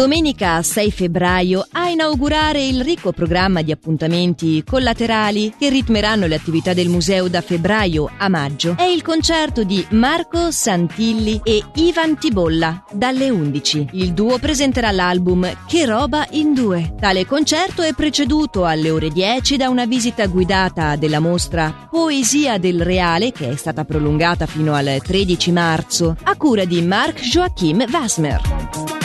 Domenica 6 febbraio a inaugurare il ricco programma di appuntamenti collaterali che ritmeranno le attività del museo da febbraio a maggio è il concerto di Marco Santilli e Ivan Tibolla dalle 11. Il duo presenterà l'album Che roba in due. Tale concerto è preceduto alle ore 10 da una visita guidata della mostra Poesia del Reale che è stata prolungata fino al 13 marzo a cura di Marc Joachim Wasmer.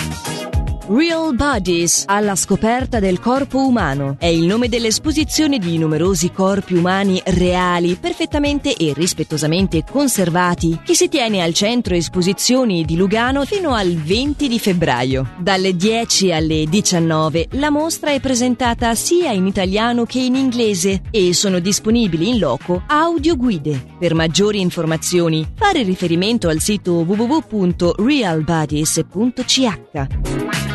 Real Bodies, alla scoperta del corpo umano, è il nome dell'esposizione di numerosi corpi umani reali, perfettamente e rispettosamente conservati, che si tiene al centro esposizioni di Lugano fino al 20 di febbraio. Dalle 10 alle 19 la mostra è presentata sia in italiano che in inglese e sono disponibili in loco audioguide. Per maggiori informazioni fare riferimento al sito www.realbodies.ch.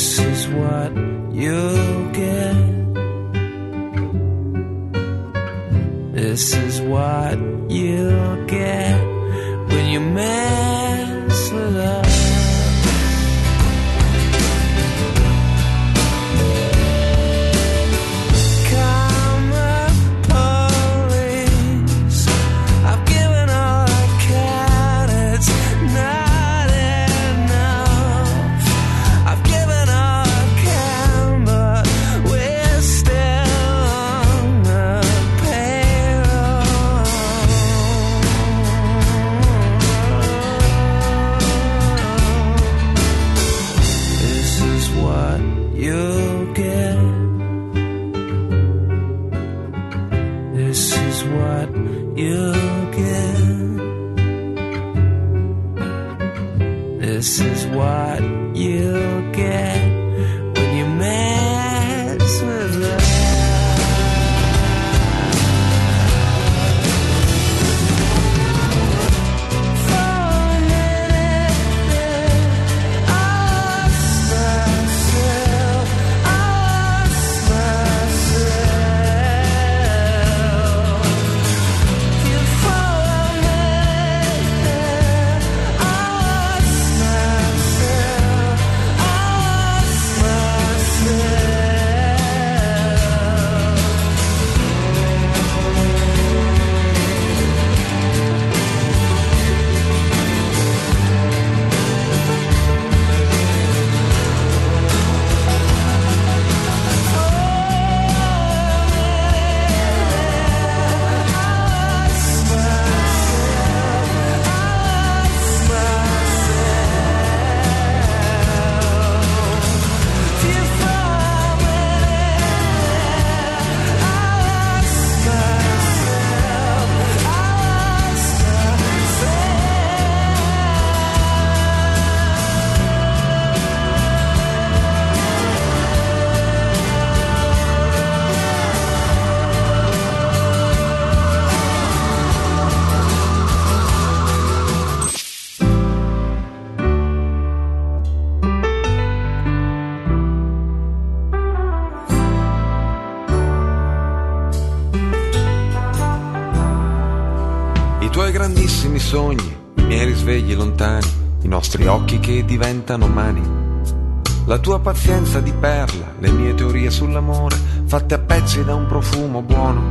This is what you get This is what you get when you mess with us. This is what you get sogni, i miei risvegli lontani, i nostri occhi che diventano mani. La tua pazienza di perla, le mie teorie sull'amore, fatte a pezzi da un profumo buono.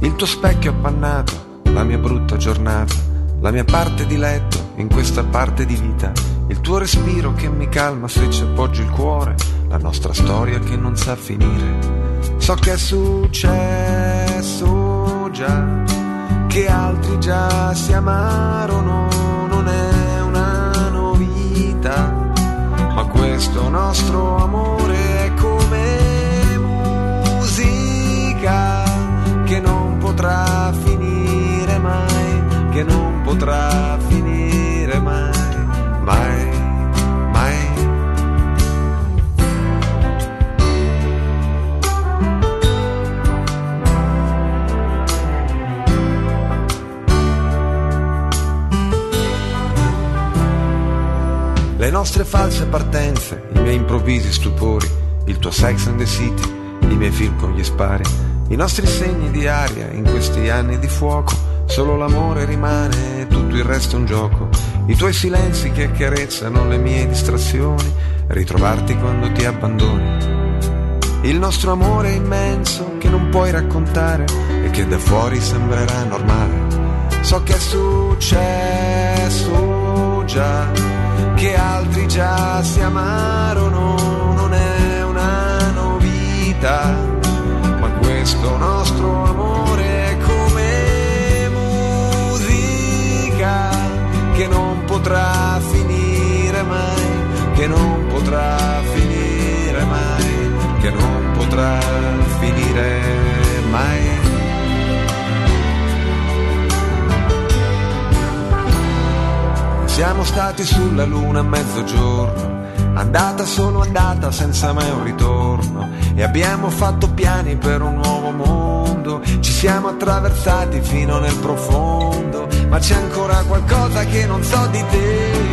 Il tuo specchio appannato, la mia brutta giornata, la mia parte di letto in questa parte di vita, il tuo respiro che mi calma se ci appoggio il cuore, la nostra storia che non sa finire. So che è successo già, che altri già si amarono, non è una novità, ma questo nostro amore è come musica che non potrà finire mai, che non potrà finire Le nostre false partenze, i miei improvvisi stupori, il tuo sex and the city, i miei film con gli spari, i nostri segni di aria in questi anni di fuoco, solo l'amore rimane, tutto il resto è un gioco, i tuoi silenzi che accarezzano le mie distrazioni, ritrovarti quando ti abbandoni. Il nostro amore immenso che non puoi raccontare e che da fuori sembrerà normale. So che è successo già, che altri già si amarono, non è una novità, ma questo nostro amore è come musica che non potrà finire mai, che non potrà finire mai, che non potrà Siamo stati sulla luna a mezzogiorno, andata solo andata senza mai un ritorno. E abbiamo fatto piani per un nuovo mondo, ci siamo attraversati fino nel profondo. Ma c'è ancora qualcosa che non so di te.